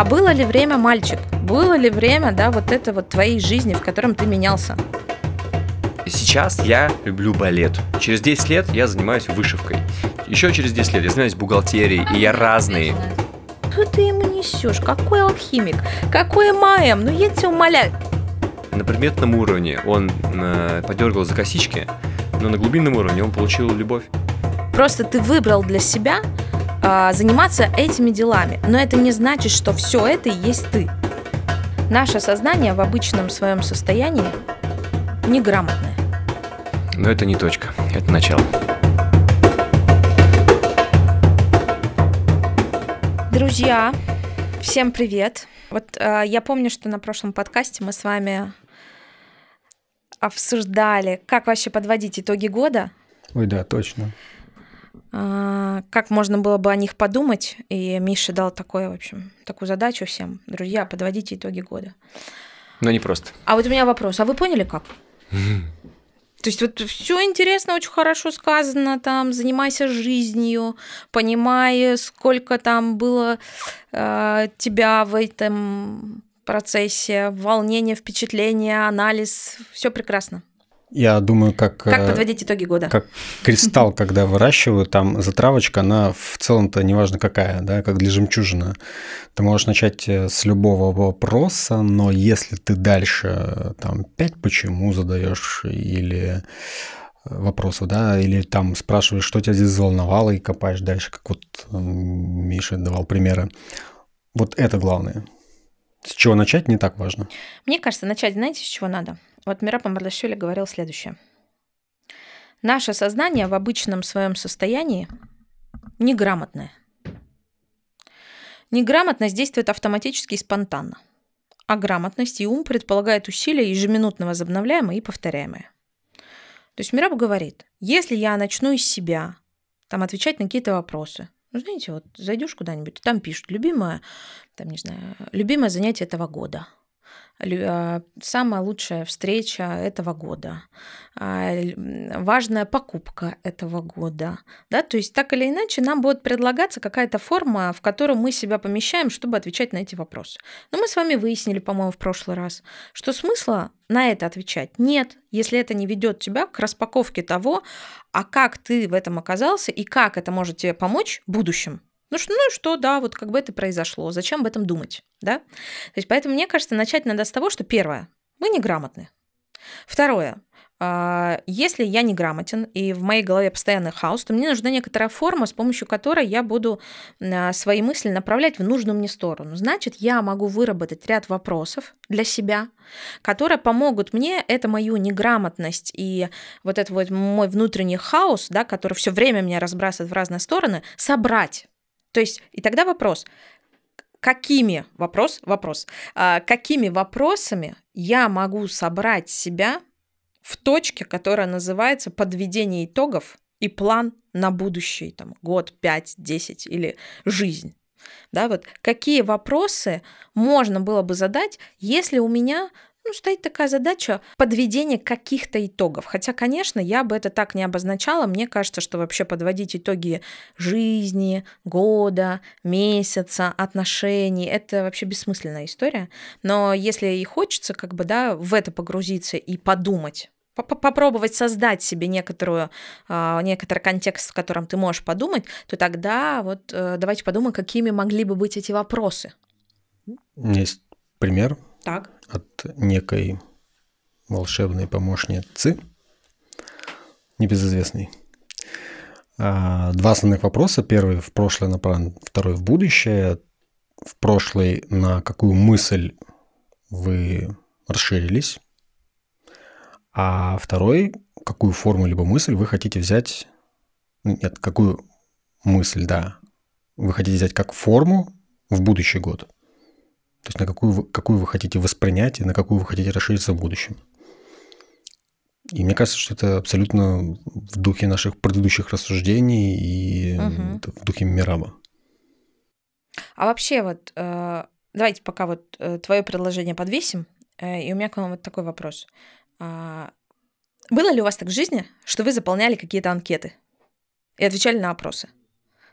А было ли время, мальчик? Было ли время, да, вот это вот твоей жизни, в котором ты менялся? Сейчас я люблю балет. Через 10 лет я занимаюсь вышивкой. Еще через 10 лет я занимаюсь бухгалтерией, и я разный. Что ты ему несешь? Какой алхимик? Какой маем? Ну я тебя умоляю. На предметном уровне он э, подергал за косички, но на глубинном уровне он получил любовь. Просто ты выбрал для себя э, заниматься этими делами. Но это не значит, что все это и есть ты. Наше сознание в обычном своем состоянии неграмотное. Но это не точка, это начало. Друзья, всем привет. Вот э, я помню, что на прошлом подкасте мы с вами обсуждали, как вообще подводить итоги года. Ой, да, точно. Э, как можно было бы о них подумать. И Миша дал такое, в общем, такую задачу всем. Друзья, подводите итоги года. Но не просто. А вот у меня вопрос. А вы поняли, как? То есть вот все интересно, очень хорошо сказано, там, занимайся жизнью, понимай, сколько там было э, тебя в этом процессе, волнение, впечатление, анализ, все прекрасно. Я думаю, как... Как подводить итоги года? Как кристалл, когда выращивают, там затравочка, она в целом-то неважно какая, да, как для жемчужина. Ты можешь начать э, с любого вопроса, но если ты дальше там пять почему задаешь или вопросов, да, или там спрашиваешь, что тебя здесь заволновало, и копаешь дальше, как вот Миша давал примеры. Вот это главное. С чего начать не так важно. Мне кажется, начать, знаете, с чего надо? Вот Мира Мардашвили говорил следующее. Наше сознание в обычном своем состоянии неграмотное. Неграмотность действует автоматически и спонтанно. А грамотность и ум предполагают усилия ежеминутно возобновляемые и повторяемые. То есть Мираб говорит, если я начну из себя там отвечать на какие-то вопросы, ну, знаете, вот зайдешь куда-нибудь, там пишут, любимое, там, не знаю, любимое занятие этого года – самая лучшая встреча этого года, а, важная покупка этого года. Да? То есть так или иначе нам будет предлагаться какая-то форма, в которую мы себя помещаем, чтобы отвечать на эти вопросы. Но мы с вами выяснили, по-моему, в прошлый раз, что смысла на это отвечать нет, если это не ведет тебя к распаковке того, а как ты в этом оказался и как это может тебе помочь в будущем. Ну что, ну что, да, вот как бы это произошло, зачем об этом думать, да? То есть поэтому мне кажется, начать надо с того, что первое, мы неграмотны. Второе, а, если я не грамотен и в моей голове постоянный хаос, то мне нужна некоторая форма, с помощью которой я буду а, свои мысли направлять в нужную мне сторону. Значит, я могу выработать ряд вопросов для себя, которые помогут мне это мою неграмотность и вот этот вот мой внутренний хаос, да, который все время меня разбрасывает в разные стороны, собрать то есть, и тогда вопрос, какими, вопрос, вопрос, а, какими вопросами я могу собрать себя в точке, которая называется подведение итогов и план на будущий, там, год, пять, десять или жизнь. Да, вот какие вопросы можно было бы задать, если у меня ну, стоит такая задача подведения каких-то итогов. Хотя, конечно, я бы это так не обозначала. Мне кажется, что вообще подводить итоги жизни, года, месяца, отношений, это вообще бессмысленная история. Но если и хочется как бы, да, в это погрузиться и подумать, попробовать создать себе некоторую, а, некоторый контекст, в котором ты можешь подумать, то тогда вот э, давайте подумаем, какими могли бы быть эти вопросы. Есть пример. Так от некой волшебной помощницы, небезызвестной. А, два основных вопроса. Первый в прошлое направлен, второй в будущее. В прошлый на какую мысль вы расширились, а второй какую форму либо мысль вы хотите взять, нет, какую мысль, да, вы хотите взять как форму в будущий год – то есть на какую вы, какую вы хотите воспринять и на какую вы хотите расшириться в будущем. И мне кажется, что это абсолютно в духе наших предыдущих рассуждений и угу. в духе Мираба. А вообще вот, э, давайте пока вот э, твое предложение подвесим, э, и у меня к вам вот такой вопрос. А, было ли у вас так в жизни, что вы заполняли какие-то анкеты и отвечали на опросы?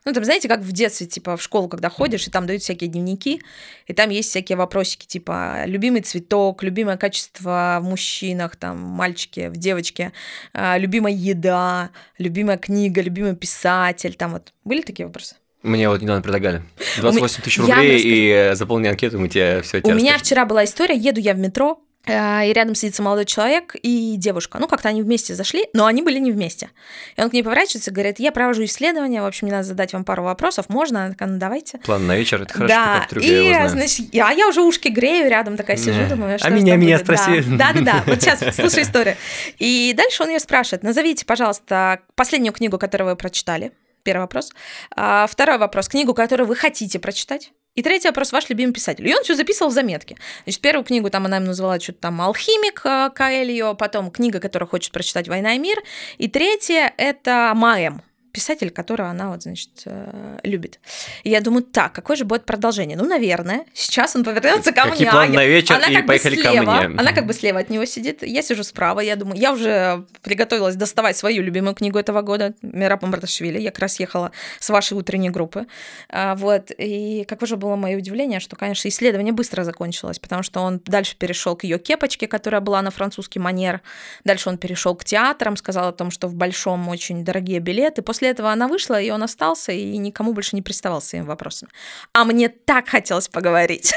Ну, там, знаете, как в детстве, типа, в школу, когда ходишь, и там дают всякие дневники, и там есть всякие вопросики, типа, любимый цветок, любимое качество в мужчинах, там, мальчике, в девочке, а, любимая еда, любимая книга, любимый писатель, там вот. Были такие вопросы? Мне вот недавно предлагали 28 тысяч рублей и э, заполни анкету, мы тебе все У меня вчера была история, еду я в метро, и рядом садится молодой человек и девушка. Ну, как-то они вместе зашли, но они были не вместе. И он к ней поворачивается и говорит, я провожу исследование, в общем, мне надо задать вам пару вопросов, можно? Она такая, ну, давайте. План на вечер, это хорошо, да, как трюк, я его и, знаю. значит, я, я уже ушки грею, рядом такая сижу, Не. думаю, А что ж меня- меня будет? Да. спроси. Да-да-да, вот сейчас, слушай историю. И дальше он ее спрашивает, назовите, пожалуйста, последнюю книгу, которую вы прочитали. Первый вопрос. А, второй вопрос, книгу, которую вы хотите прочитать. И третий вопрос, ваш любимый писатель. И он все записывал в заметке. Значит, первую книгу там она им назвала что-то там «Алхимик» э, Каэльо, потом книга, которую хочет прочитать «Война и мир», и третье — это «Маем», писатель, которого она вот, значит, э, любит. И я думаю, так, какое же будет продолжение? Ну, наверное, сейчас он повернется ко Какие мне. планы на вечер? Она И как бы поехали ко слева, мне. Она как бы слева от него сидит, я сижу справа, я думаю, я уже приготовилась доставать свою любимую книгу этого года, Мираб Мамбраташвили, я как раз ехала с вашей утренней группы, А, вот, и какое же было мое удивление, что, конечно, исследование быстро закончилось, потому что он дальше перешел к ее кепочке, которая была на французский манер, дальше он перешел к театрам, сказал о том, что в Большом очень дорогие билеты, после этого она вышла, и он остался, и никому больше не приставал своими вопросами. А мне так хотелось поговорить.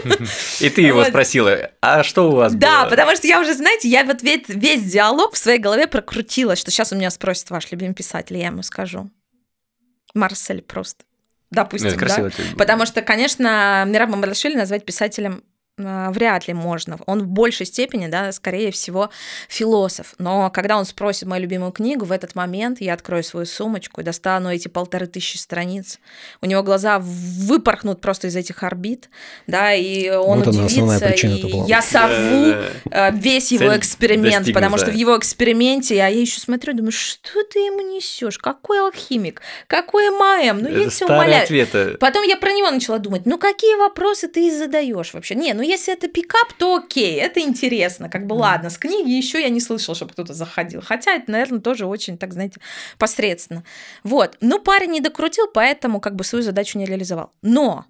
И ты его спросила, а что у вас Да, было? потому что я уже, знаете, я вот весь, диалог в своей голове прокрутила, что сейчас у меня спросит ваш любимый писатель, я ему скажу. Марсель просто. Допустим, Это да? Потому что, конечно, Мираб Мамбарашвили назвать писателем вряд ли можно. Он в большей степени, да, скорее всего, философ. Но когда он спросит мою любимую книгу, в этот момент я открою свою сумочку и достану эти полторы тысячи страниц. У него глаза выпорхнут просто из этих орбит, да, и он Вот удивится, и я сорву э, весь его эксперимент, потому что в его эксперименте я, я еще смотрю, думаю, что ты ему несешь? Какой алхимик? Какой маем? Ну, я тебя старые умоляю. ответы. Потом я про него начала думать, ну какие вопросы ты задаешь вообще? Не, ну если это пикап, то окей, это интересно, как бы ладно. С книги еще я не слышала, чтобы кто-то заходил. Хотя это, наверное, тоже очень, так знаете, посредственно. Вот. Ну, парень не докрутил, поэтому как бы свою задачу не реализовал. Но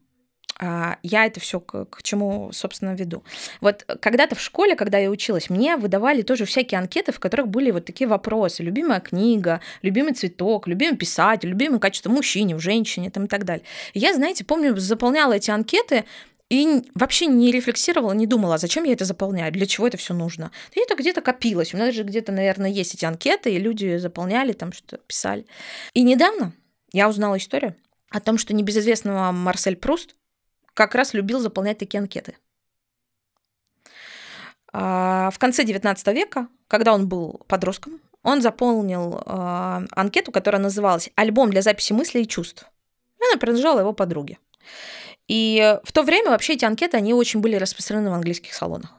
а, я это все к, к чему, собственно, веду. Вот когда-то в школе, когда я училась, мне выдавали тоже всякие анкеты, в которых были вот такие вопросы. Любимая книга, любимый цветок, любимый писатель, любимое качество мужчине, в женщине там, и так далее. Я, знаете, помню, заполняла эти анкеты, и вообще не рефлексировала, не думала, а зачем я это заполняю, для чего это все нужно. И это где-то копилось. У меня же где-то, наверное, есть эти анкеты, и люди заполняли, там что-то писали. И недавно я узнала историю о том, что небезызвестного Марсель Пруст как раз любил заполнять такие анкеты. А, В конце XIX века, когда он был подростком, он заполнил а, анкету, которая называлась «Альбом для записи мыслей и чувств». Она принадлежала его подруге. И в то время вообще эти анкеты, они очень были распространены в английских салонах.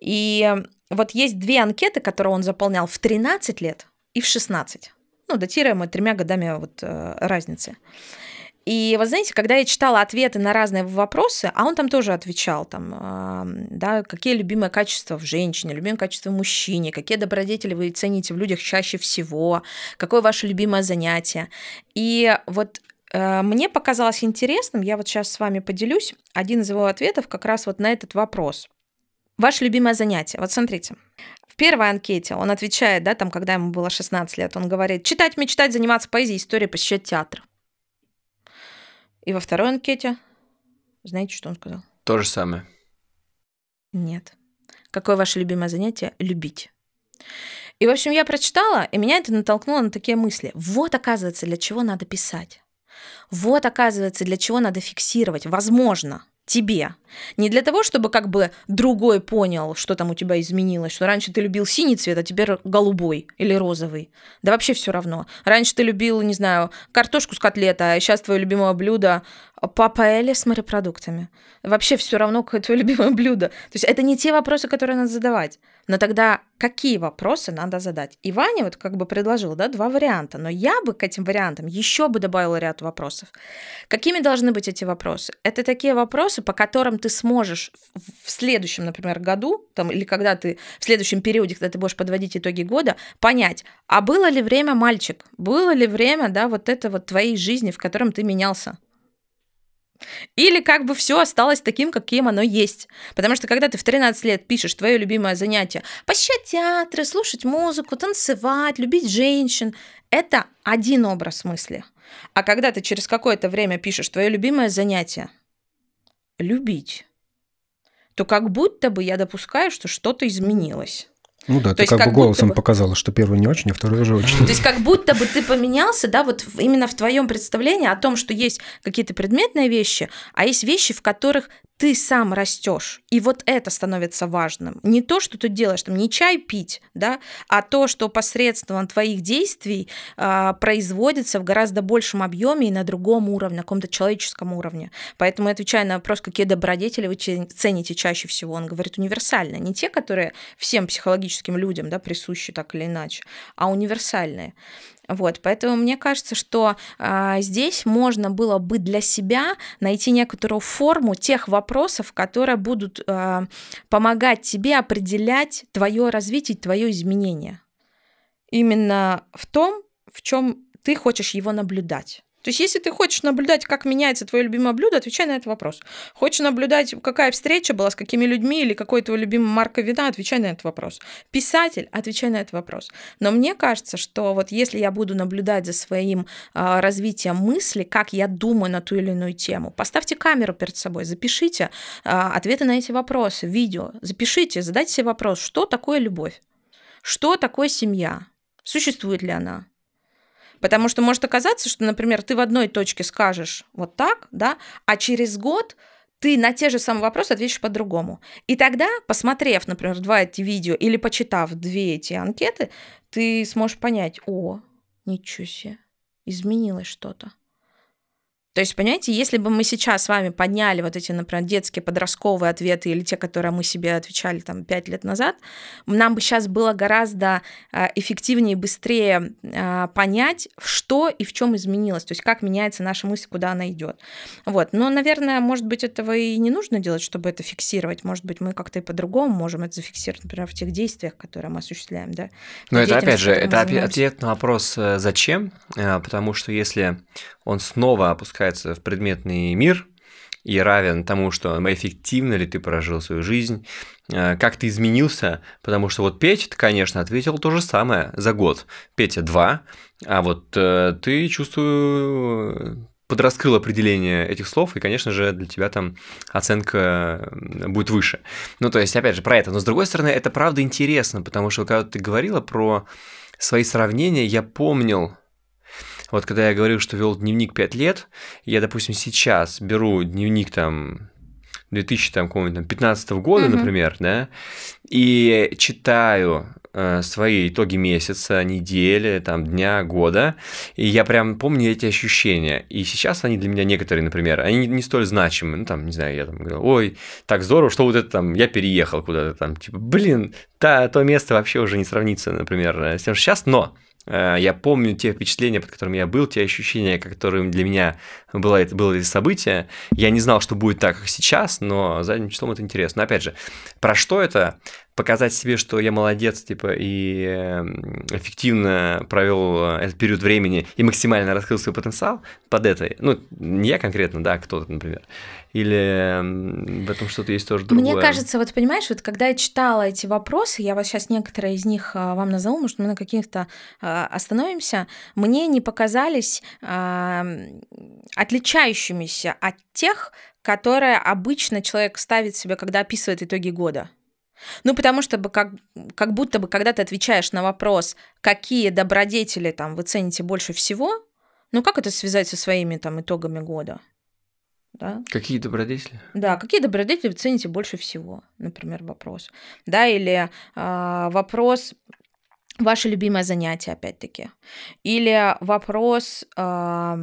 И вот есть две анкеты, которые он заполнял в 13 лет и в 16. Ну, датируемые тремя годами вот, э, разницы. И вы знаете, когда я читала ответы на разные вопросы, а он там тоже отвечал, там, э, да, какие любимые качества в женщине, любимые качества в мужчине, какие добродетели вы цените в людях чаще всего, какое ваше любимое занятие. И вот мне показалось интересным, я вот сейчас с вами поделюсь, один из его ответов как раз вот на этот вопрос. Ваше любимое занятие. Вот смотрите. В первой анкете он отвечает, да, там, когда ему было 16 лет, он говорит, читать, мечтать, заниматься поэзией, историей, посещать театр. И во второй анкете, знаете, что он сказал? То же самое. Нет. Какое ваше любимое занятие? Любить. И, в общем, я прочитала, и меня это натолкнуло на такие мысли. Вот, оказывается, для чего надо писать. Вот, оказывается, для чего надо фиксировать. Возможно, тебе. Не для того, чтобы как бы другой понял, что там у тебя изменилось, что раньше ты любил синий цвет, а теперь голубой или розовый. Да вообще все равно. Раньше ты любил, не знаю, картошку с котлета, а сейчас твое любимое блюдо папаэля с морепродуктами. Вообще все равно, какое твое любимое блюдо. То есть это не те вопросы, которые надо задавать. Но тогда какие вопросы надо задать. И Ваня вот как бы предложил, да, два варианта, но я бы к этим вариантам еще бы добавила ряд вопросов. Какими должны быть эти вопросы? Это такие вопросы, по которым ты сможешь в следующем, например, году, там, или когда ты в следующем периоде, когда ты будешь подводить итоги года, понять, а было ли время мальчик, было ли время, да, вот это вот твоей жизни, в котором ты менялся. Или как бы все осталось таким, каким оно есть. Потому что когда ты в 13 лет пишешь твое любимое занятие, посещать театры, слушать музыку, танцевать, любить женщин, это один образ мысли. А когда ты через какое-то время пишешь твое любимое занятие, любить, то как будто бы я допускаю, что что-то изменилось. Ну да, То ты есть как, как бы голосом бы- показала, что первый не очень, а второй уже очень. То есть как будто бы ты поменялся, да, вот именно в твоем представлении о том, что есть какие-то предметные вещи, а есть вещи, в которых ты сам растешь. И вот это становится важным. Не то, что ты делаешь, там, не чай пить, да, а то, что посредством твоих действий а, производится в гораздо большем объеме и на другом уровне, на каком-то человеческом уровне. Поэтому, отвечая на вопрос, какие добродетели вы цените чаще всего, он говорит универсально. Не те, которые всем психологическим людям да, присущи так или иначе, а универсальные. Вот, поэтому мне кажется, что а, здесь можно было бы для себя найти некоторую форму тех вопросов, которые будут а, помогать тебе определять твое развитие, твое изменение. Именно в том, в чем ты хочешь его наблюдать. То есть, если ты хочешь наблюдать, как меняется твое любимое блюдо, отвечай на этот вопрос. Хочешь наблюдать, какая встреча была, с какими людьми или какой твой любимый марка вина, отвечай на этот вопрос. Писатель, отвечай на этот вопрос. Но мне кажется, что вот если я буду наблюдать за своим а, развитием мысли, как я думаю на ту или иную тему, поставьте камеру перед собой, запишите а, ответы на эти вопросы, видео, запишите, задайте себе вопрос, что такое любовь, что такое семья, существует ли она, Потому что может оказаться, что, например, ты в одной точке скажешь вот так, да, а через год ты на те же самые вопросы ответишь по-другому. И тогда, посмотрев, например, два эти видео или почитав две эти анкеты, ты сможешь понять, о, ничего себе, изменилось что-то. То есть, понимаете, если бы мы сейчас с вами подняли вот эти, например, детские подростковые ответы или те, которые мы себе отвечали там пять лет назад, нам бы сейчас было гораздо а, эффективнее и быстрее а, понять, что и в чем изменилось, то есть как меняется наша мысль, куда она идет. Вот. Но, наверное, может быть, этого и не нужно делать, чтобы это фиксировать. Может быть, мы как-то и по-другому можем это зафиксировать, например, в тех действиях, которые мы осуществляем, да. Но это опять же, это ответ на вопрос э, «зачем?», Э, потому что если он снова опускается в предметный мир и равен тому, что эффективно ли ты прожил свою жизнь, э, как ты изменился, потому что вот Петя, конечно, ответил то же самое за год. Петя 2, а вот э, ты, чувствую, подраскрыл определение этих слов, и, конечно же, для тебя там оценка будет выше. Ну, то есть, опять же, про это. Но, с другой стороны, это правда интересно, потому что, когда ты говорила про свои сравнения, я помнил, вот когда я говорил, что вел дневник 5 лет, я, допустим, сейчас беру дневник там 2015 года, Мгм. например, да, и читаю э, свои итоги месяца, недели, там, дня, года, и я прям помню эти ощущения. И сейчас они для меня некоторые, например, они не- не столь значимы. Ну, там, не знаю, я там говорю, ой, так здорово, что вот это там, я переехал куда-то там, типа, блин, та, то место вообще уже не сравнится, например, э, с тем, что сейчас, но я помню те впечатления, под которыми я был, те ощущения, которые для меня было это, было это событие. Я не знал, что будет так, как сейчас, но задним числом это интересно. Но опять же, про что это? Показать себе, что я молодец, типа, и э, эффективно провел этот период времени и максимально раскрыл свой потенциал под это. Ну, не я конкретно, да, кто-то, например. Или м, в этом что-то есть тоже другое. Мне кажется, вот понимаешь, вот когда я читала эти вопросы, я вот сейчас некоторые из них а, вам назову, может, мы на каких-то а, остановимся, мне не показались а, отличающимися от тех, которые обычно человек ставит себе, когда описывает итоги года. Ну, потому что бы как, как будто бы, когда ты отвечаешь на вопрос, какие добродетели там вы цените больше всего, ну, как это связать со своими там итогами года? Да? Какие добродетели? Да, какие добродетели вы цените больше всего, например, вопрос. Да, или а, вопрос ваше любимое занятие, опять-таки. Или вопрос... а,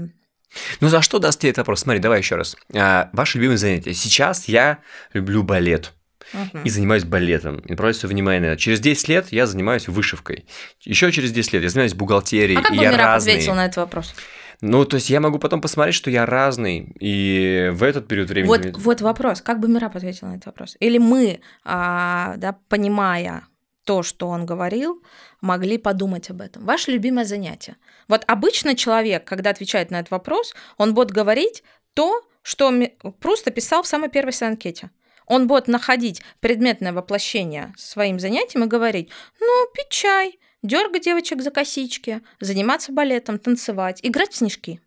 Ну, за что даст тебе этот вопрос? Смотри, давай еще раз. А, ваше любимое занятие. Сейчас я люблю балет. Мгм. и занимаюсь балетом. И направляю свое внимание. Через 10 лет я занимаюсь вышивкой. Еще через 10 лет я занимаюсь бухгалтерией. А как и бы я разный. ответил на этот вопрос? Ну, то есть я могу потом посмотреть, что я разный. И в этот период времени... Вот, вот вопрос. Как бы Мираб ответил на этот вопрос? Или мы, а, да, понимая то, что он говорил, могли подумать об этом? Ваше любимое занятие. Вот обычно человек, когда отвечает на этот вопрос, он будет говорить то, что просто писал в самой первой своей анкете. Он будет находить предметное воплощение своим занятием и говорить, ну, пить чай, дергать девочек за косички, заниматься балетом, танцевать, играть в снежки.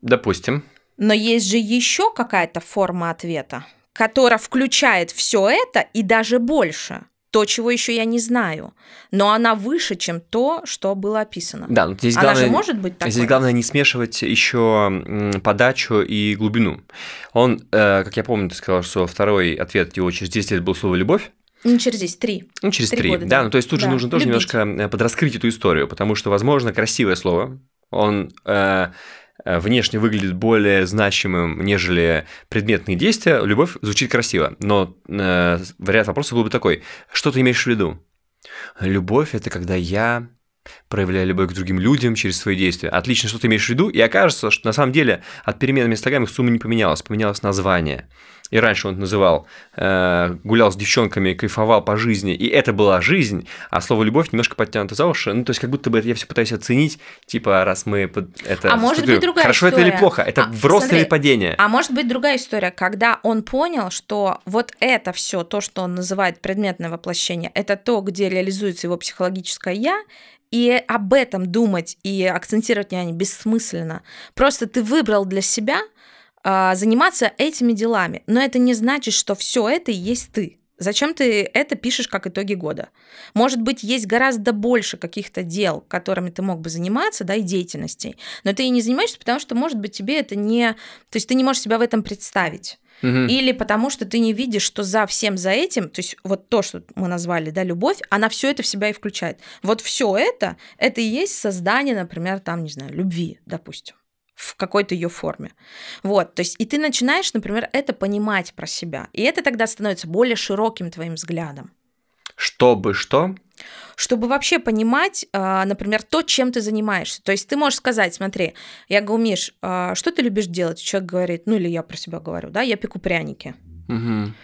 Допустим. Но есть же еще какая-то форма ответа, которая включает все это и даже больше. То, чего еще я не знаю. Но она выше, чем то, что было описано. Да, но здесь она главное... же может быть такой. Здесь главное не смешивать еще подачу и глубину. Он, э, как я помню, ты сказал, что второй ответ его через 10 лет был слово «любовь». Не через здесь, три. Ну, через Три года, да, да. ну то есть тут же Да, нужно тоже любить. немножко э, подраскрыть эту историю, потому что, возможно, красивое слово, он э, внешне выглядит более значимым, нежели предметные действия. Любовь звучит красиво, но э, вариант вопроса был бы такой: что ты имеешь в виду? Любовь это когда я проявляю любовь к другим людям через свои действия. Отлично, что ты имеешь в виду? И окажется, что на самом деле от перемен местами сумма не поменялась, поменялось название. И раньше он называл, э, гулял с девчонками, кайфовал по жизни, и это была жизнь, а слово любовь немножко подтянуто за уши. Ну, то есть, как будто бы это я все пытаюсь оценить, типа, раз мы под это. А может быть, другая Хорошо это или история. плохо? Это А, рост смотри, или падение? А может быть другая история, когда он понял, что вот это все, то, что он называет предметное воплощение, это то, где реализуется его психологическое я, и об этом думать и акцентировать внимание бессмысленно. Просто ты выбрал для себя заниматься этими делами, но это не значит, что все это и есть ты. Зачем ты это пишешь как итоги года? Может быть, есть гораздо больше каких-то дел, которыми ты мог бы заниматься, да, и деятельностей, но ты и не занимаешься, потому что, может быть, тебе это не... То есть ты не можешь себя в этом представить. Мгм. Или потому что ты не видишь, что за всем за этим, то есть вот то, что мы назвали, да, любовь, она все это в себя и включает. Вот все это, это и есть создание, например, там, не знаю, любви, допустим в какой-то ее форме. Вот, то есть и ты начинаешь, например, это понимать про себя, и это тогда становится более широким твоим взглядом Чтобы что? чтобы вообще понимать, а, например, то, чем ты занимаешься. То есть ты можешь сказать, смотри, я говорю, Миш, а, что ты любишь делать? Человек говорит, ну или я про себя говорю, да, я пеку пряники. Мгм.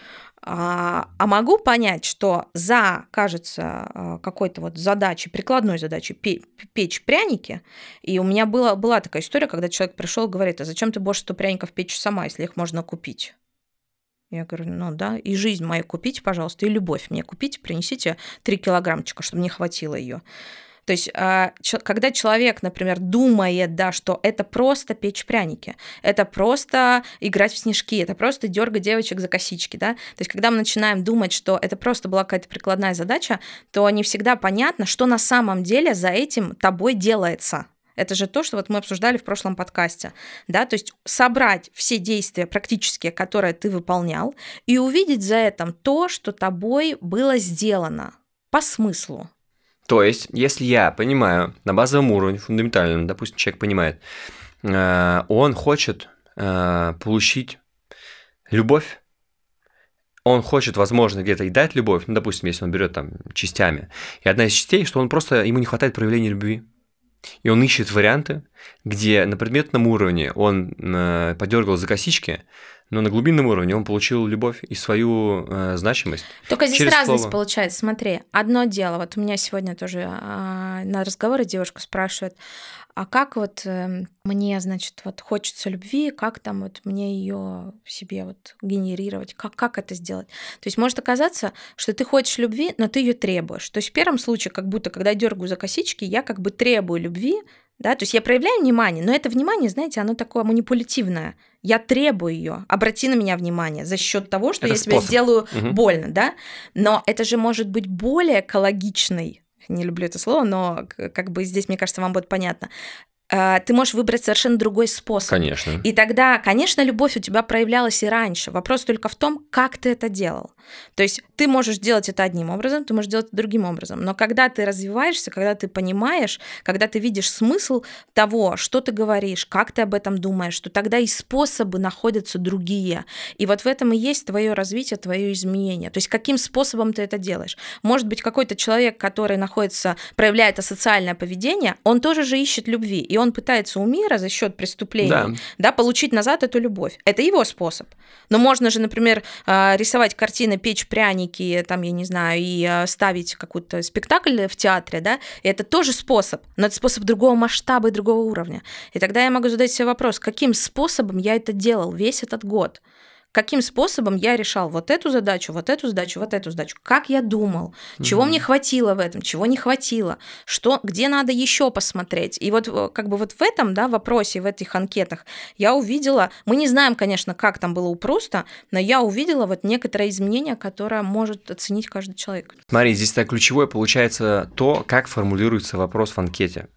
А, а могу понять, что за, кажется, а, какой-то вот задачей, прикладной задачей пе- печь пряники, и у меня была, была такая история, когда человек пришел и говорит, а зачем ты больше 100 пряников печь сама, если их можно купить? Я говорю, ну да, и жизнь мою купите, пожалуйста, и любовь мне купите, принесите 3 килограммчика, чтобы мне хватило ее. То есть, а, когда человек, например, думает, да, что это просто печь пряники, это просто играть в снежки, это просто дергать девочек за косички, да, то есть, когда мы начинаем думать, что это просто была какая-то прикладная задача, то не всегда понятно, что на самом деле за этим тобой делается. Это же то, что вот мы обсуждали в прошлом подкасте, да, то есть собрать все действия практические, которые ты выполнял, и увидеть за этим то, что тобой было сделано по смыслу. То есть, если я понимаю на базовом уровне, фундаментальном, допустим, человек понимает, э, он хочет э, получить любовь, он хочет, возможно, где-то и дать любовь, ну, допустим, если он берет там частями, и одна из частей, что он просто, ему не хватает проявления любви, и он ищет варианты, где на предметном уровне он э, подергал за косички, но на глубинном уровне он получил любовь и свою э, значимость. Только здесь Через разность слово. получается. Смотри, одно дело, вот у меня сегодня тоже а, на разговоре девушка спрашивает, а как вот эм, мне, значит, вот хочется любви, как там вот мне ее в себе вот генерировать, как, как это сделать? То есть может оказаться, что ты хочешь любви, но ты ее требуешь. То есть в первом случае, как будто, когда дергаю за косички, я как бы требую любви, да, то есть я проявляю внимание, но это внимание, знаете, оно такое манипулятивное. Я требую ее, обрати на меня внимание за счет того, что Это я тебе способ. сделаю Мгм. больно, да? Но это же может быть более экологичный, не люблю это слово, но как бы здесь, мне кажется, вам будет понятно, ты можешь выбрать совершенно другой способ. Конечно. И тогда, конечно, любовь у тебя проявлялась и раньше. Вопрос только в том, как ты это делал. То есть ты можешь делать это одним образом, ты можешь делать это другим образом. Но когда ты развиваешься, когда ты понимаешь, когда ты видишь смысл того, что ты говоришь, как ты об этом думаешь, что тогда и способы находятся другие. И вот в этом и есть твое развитие, твое изменение. То есть каким способом ты это делаешь. Может быть, какой-то человек, который находится, проявляет асоциальное поведение, он тоже же ищет любви, и он пытается у мира за счет преступления да. Да, получить назад эту любовь. Это его способ. Но можно же, например, а, рисовать картины, печь пряники, там, я не знаю, и а, ставить какой-то спектакль в театре, да, и это тоже способ, но это способ другого масштаба и другого уровня. И тогда я могу задать себе вопрос, каким способом я это делал весь этот год? Каким способом я решал вот эту задачу, вот эту задачу, вот эту задачу, как я думал, чего мне хватило в этом, чего не хватило, что, где надо еще посмотреть. И вот э, как бы вот в этом да, вопросе, в этих анкетах я увидела, мы не знаем, конечно, как там было у Пруста, но я увидела вот некоторое изменение, которое может оценить каждый человек. Смотри, здесь так ключевое получается то, как формулируется вопрос в анкете.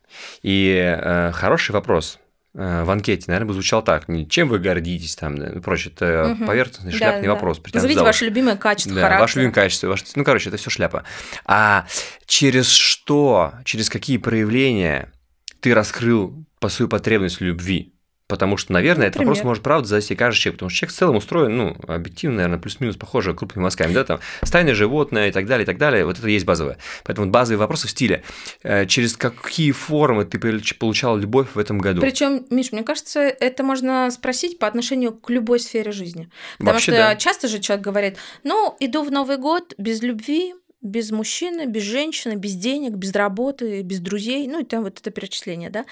И э, хороший вопрос, в анкете, наверное, бы звучал так. Чем вы гордитесь там, да, ну, прочее, это угу. поверхностный шляпный да, вопрос. Да. Назовите ваше любимое качество да, характера. ваше любимое качество. Ваше... Ну, короче, это все шляпа. А через что, через какие проявления ты раскрыл по свою потребность любви? Потому что, наверное, этот вопрос может, правда, задать каждый человек, потому что человек в целом устроен, ну, объективно, наверное, плюс-минус похоже крупными мазками, да, там, стайное животное и так далее, и так далее, вот это есть базовое. Поэтому базовые вопросы в стиле, э, через какие формы ты получал любовь в этом году? Причем, Миш, мне кажется, это можно спросить по отношению к любой сфере жизни. Потому Вообще, что да. часто же человек говорит, ну, иду в Новый год без любви, без мужчины, без женщины, без денег, без работы, без друзей, ну и там вот это перечисление, да.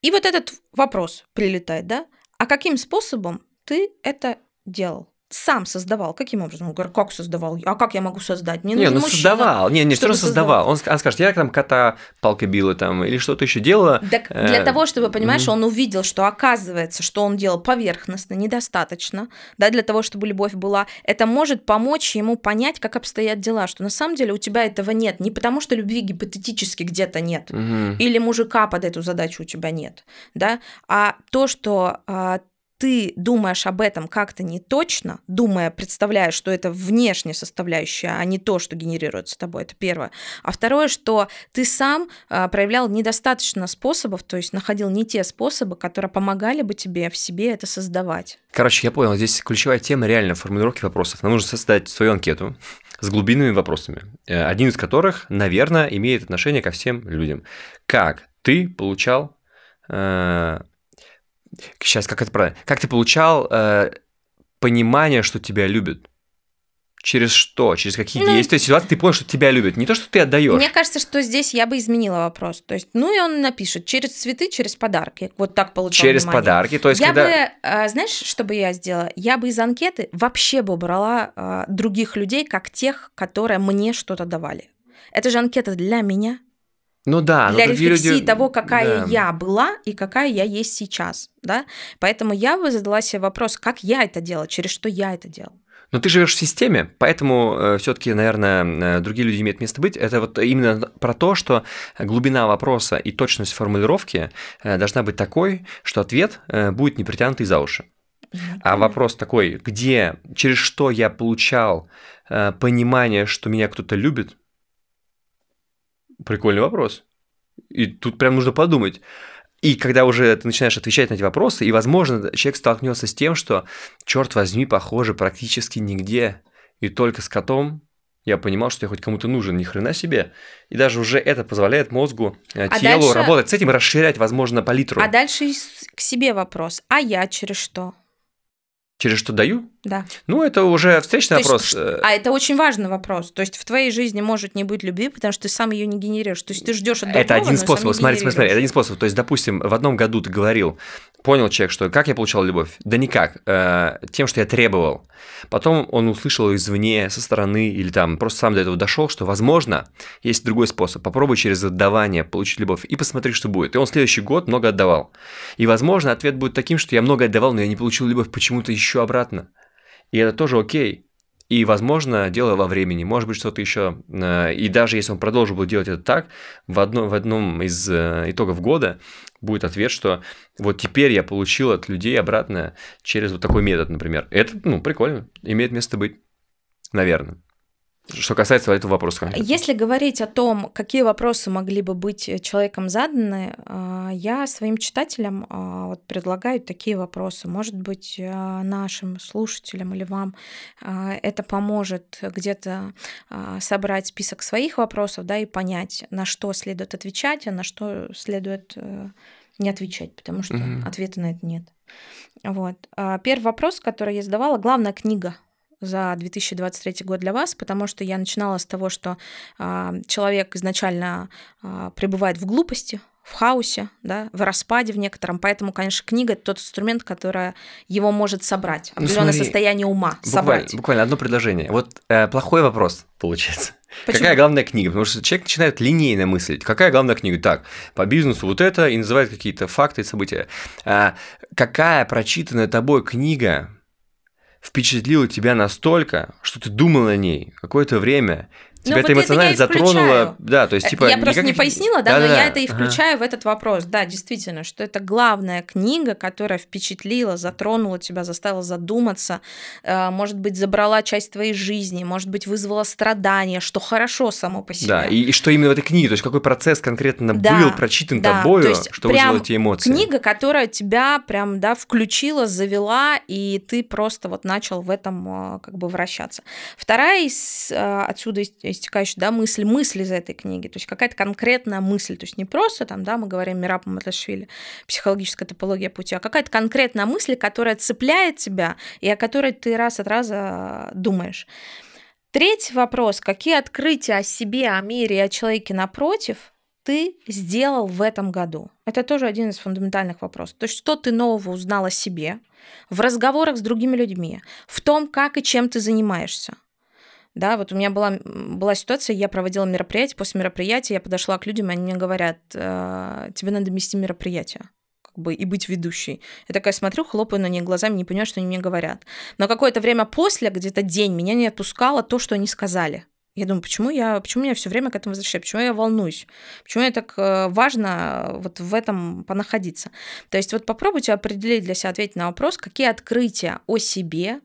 И вот этот вопрос прилетает, да? А каким способом ты это делал? Сам создавал. Каким образом? Он говорит, как создавал? А как я могу создать? Мне не, ну мужчина, создавал. Не, не что создавал. Он, он скажет, я там кота палкой била там или что-то еще делала. Так для э, того, чтобы, понимаешь, mm-hmm. он увидел, что оказывается, что он делал поверхностно, недостаточно, да, для того, чтобы любовь была, это может помочь ему понять, как обстоят дела, что на самом деле у тебя этого нет. Не потому, что любви гипотетически где-то нет, mm-hmm. или мужика под эту задачу у тебя нет, да, а то, что а, ты думаешь об этом как-то не точно, думая, представляя, что это внешняя составляющая, а не то, что генерируется тобой, это первое. А второе, что ты сам а, проявлял недостаточно способов, то есть находил не те способы, которые помогали бы тебе в себе это создавать. Короче, я понял, здесь ключевая тема реально формулировки вопросов. Нам нужно создать свою анкету с глубинными вопросами, э, один из которых, наверное, имеет отношение ко всем людям. Как ты получал э, Сейчас, как это правильно? Как ты получал э, понимание, что тебя любят? Через что? Через какие ну, действия, ситуации ты понял, что тебя любят? Не то, что ты отдаешь. Мне кажется, что здесь я бы изменила вопрос. То есть, ну и он напишет через цветы, через подарки. Вот так получал Через внимание. подарки, то есть я когда... бы, э, знаешь, что бы я сделала? Я бы из анкеты вообще бы убрала э, других людей, как тех, которые мне что-то давали. Это же анкета для меня. Ну да, для рефлексии люди... того, какая да. я была и какая я есть сейчас, да. Поэтому я бы задала себе вопрос, как я это делала, через что я это делала. Но ты живешь в системе, поэтому э, все-таки, наверное, э, другие люди имеют место быть. Это вот именно про то, что глубина вопроса и точность формулировки э, должна быть такой, что ответ э, будет не притянутый за уши. А вопрос такой, где, через что я получал э, понимание, что меня кто-то любит, Прикольный вопрос. И тут прям нужно подумать. И когда уже ты начинаешь отвечать на эти вопросы, и, возможно, человек столкнется с тем, что, черт возьми, похоже практически нигде. И только с котом я понимал, что я хоть кому-то нужен, ни хрена себе. И даже уже это позволяет мозгу, э, а телу дальше... работать с этим, расширять, возможно, палитру. А дальше к себе вопрос. А я через что? Через что даю? Да. Ну, это уже встречный То вопрос. Есть, э. а это очень важный вопрос. То есть в твоей жизни может не быть любви, потому что ты сам ее не генерируешь. То есть ты ждешь от другого, Это один способ. Смотри, смотри, смотри, это один способ. То есть, допустим, в одном году ты говорил, понял человек, что как я получал любовь? Да никак. Э, тем, что я требовал. Потом он услышал извне, со стороны, или там просто сам до этого дошел, что, возможно, есть другой способ. Попробуй через отдавание получить любовь и посмотри, что будет. И он следующий год много отдавал. И, возможно, ответ будет таким, что я много отдавал, но я не получил любовь почему-то еще обратно. И это тоже окей. И, возможно, дело во времени, может быть, что-то еще. Э, и даже если он продолжил бы делать это так, в, одно, в одном из э, итогов года будет ответ, что вот теперь я получил от людей обратно через вот такой метод, например. Это, ну, прикольно, имеет место быть, наверное. Что касается этого вопроса. Конкретно. Если говорить о том, какие вопросы могли бы быть человеком заданы, а, я своим читателям а, вот предлагаю такие вопросы. Может быть, а, нашим слушателям или вам это поможет где-то собрать список своих вопросов, да, и понять, на что следует отвечать, а на что следует э, не отвечать, потому что угу. ответа на это нет. Вот. Первый вопрос, который я задавала, главная книга за 2023 год для вас, потому что я начинала с того, что э, человек изначально э, пребывает в глупости, в хаосе, да, в распаде в некотором. Поэтому, конечно, книга это тот инструмент, который его может собрать, определенное ну, состояние ума буквально, собрать. Буквально одно предложение. Вот э, плохой вопрос получается. Почему? Какая главная книга? Потому что человек начинает линейно мыслить. Какая главная книга? Так, по бизнесу вот это, и называет какие-то факты и события. А, какая прочитанная тобой книга впечатлила тебя настолько, что ты думал о ней какое-то время, Тебя ну, это вот эмоционально это затронуло. Да, то есть, э, типа. Я просто не пояснила, да, да но да, я это и включаю ага. в этот вопрос. Да, действительно, что это главная книга, которая впечатлила, затронула тебя, заставила задуматься, э, может быть, забрала часть твоей жизни, может быть, вызвала страдания, что хорошо само по себе. Да, и, и что именно в этой книге, то есть какой процесс конкретно да, был прочитан да, тобою, то есть что вызвало эти эмоции. Книга, которая тебя прям, да, включила, завела, и ты просто вот начал в этом э, как бы вращаться. Вторая из отсюда истекающая, да, мысль, мысль из этой книги, то есть какая-то конкретная мысль, то есть не просто там, да, мы говорим Мираб Маташвили, психологическая топология пути, а какая-то конкретная мысль, которая цепляет тебя и о которой ты раз от раза думаешь. Третий вопрос. Какие открытия о себе, о мире и о человеке напротив ты сделал в этом году? Это тоже один из фундаментальных вопросов. То есть что ты нового узнал о себе в разговорах с другими людьми, в том, как и чем ты занимаешься – да, вот у меня была, была ситуация, я проводила мероприятие, после мероприятия я подошла к людям, и они мне говорят, «Э, тебе надо вести мероприятие как бы и быть ведущей. Я такая смотрю, хлопаю на них глазами, не понимаю, что они мне говорят. Но какое-то время после, где-то день, меня не отпускало то, что они сказали. Я думаю, почему я, почему я все время к этому возвращаюсь, почему я волнуюсь, почему мне так э, важно вот в этом понаходиться. То есть вот попробуйте определить для себя, ответить на вопрос, какие открытия о себе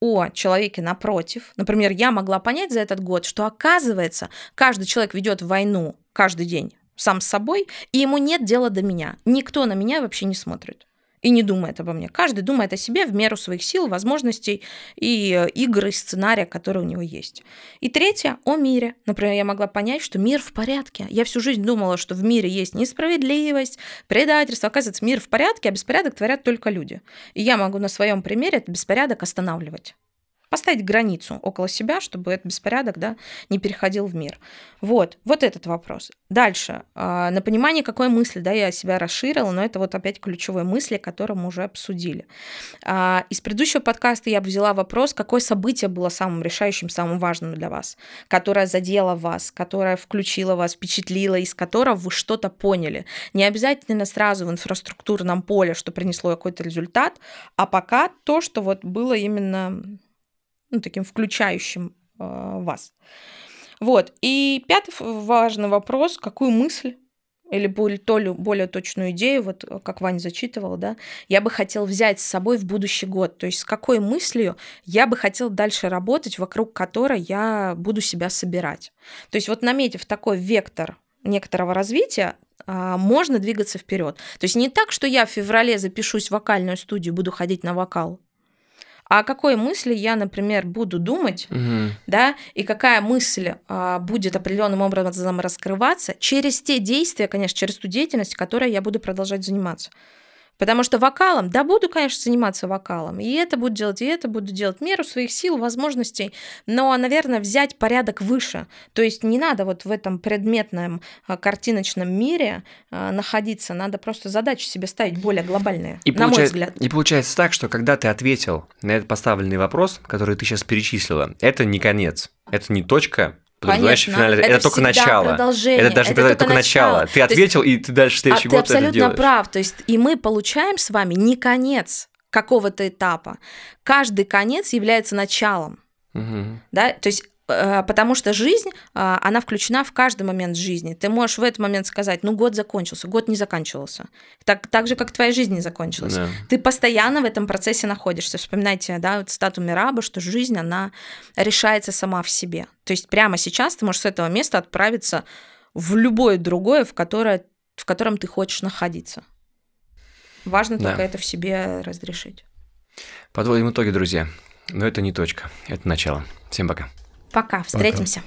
о человеке напротив. Например, я могла понять за этот год, что оказывается, каждый человек ведет войну каждый день сам с собой, и ему нет дела до меня. Никто на меня вообще не смотрит и не думает обо мне. Каждый думает о себе в меру своих сил, возможностей и э, игры, сценария, которые у него есть. И третье – о мире. Например, я могла понять, что мир в порядке. Я всю жизнь думала, что в мире есть несправедливость, предательство. Оказывается, мир в порядке, а беспорядок творят только люди. И я могу на своем примере этот беспорядок останавливать поставить границу около себя, чтобы этот беспорядок да, не переходил в мир. Вот, вот этот вопрос. Дальше. А, на понимание, какой мысли да, я себя расширила, но это вот опять ключевые мысли, которые мы уже обсудили. А, из предыдущего подкаста я взяла вопрос, какое событие было самым решающим, самым важным для вас, которое задело вас, которое включило вас, впечатлило, из которого вы что-то поняли. Не обязательно сразу в инфраструктурном поле, что принесло какой-то результат, а пока то, что вот было именно ну, таким включающим э, вас. Вот. И пятый важный вопрос, какую мысль или более, то более точную идею, вот э, как Ваня зачитывал, да, я бы хотел взять с собой в будущий год. То есть с какой мыслью я бы хотел дальше работать, вокруг которой я буду себя собирать. То есть вот наметив такой вектор некоторого развития, а, можно двигаться вперед. То есть не так, что я в феврале запишусь в вокальную студию, буду ходить на вокал, о какой мысли я, например, буду думать, угу. да, и какая мысль а, будет определенным образом раскрываться через те действия, конечно, через ту деятельность, которой я буду продолжать заниматься. Потому что вокалом, да, буду, конечно, заниматься вокалом, и это буду делать, и это буду делать, меру своих сил, возможностей, но, наверное, взять порядок выше. То есть не надо вот в этом предметном а, картиночном мире а, находиться, надо просто задачи себе ставить более глобальные, и на мой взгляд. И получается так, что когда ты ответил на этот поставленный вопрос, который ты сейчас перечислила, это не конец, это не точка, Конечно, финале, это, это только начало. Продолжение. Это даже это только, только начало. начало. Ты ответил, есть, и ты дальше следующий а год ты абсолютно это прав. То есть и мы получаем с вами не конец какого-то этапа. Каждый конец является началом. Мгм. да, то есть потому что жизнь, а, она включена в каждый момент жизни. Ты можешь в этот момент сказать, ну, год закончился, год не заканчивался. Так, так же, как твоя жизнь не закончилась. Да. Ты постоянно в этом процессе находишься. Вспоминайте, да, вот стату Мираба, что жизнь, она решается сама в себе. То есть прямо сейчас ты можешь с этого места отправиться в любое другое, в, которое, в котором ты хочешь находиться. Важно Да. только это в себе разрешить. Подводим итоги, друзья. Но это не точка, это начало. Всем пока. Пока, встретимся.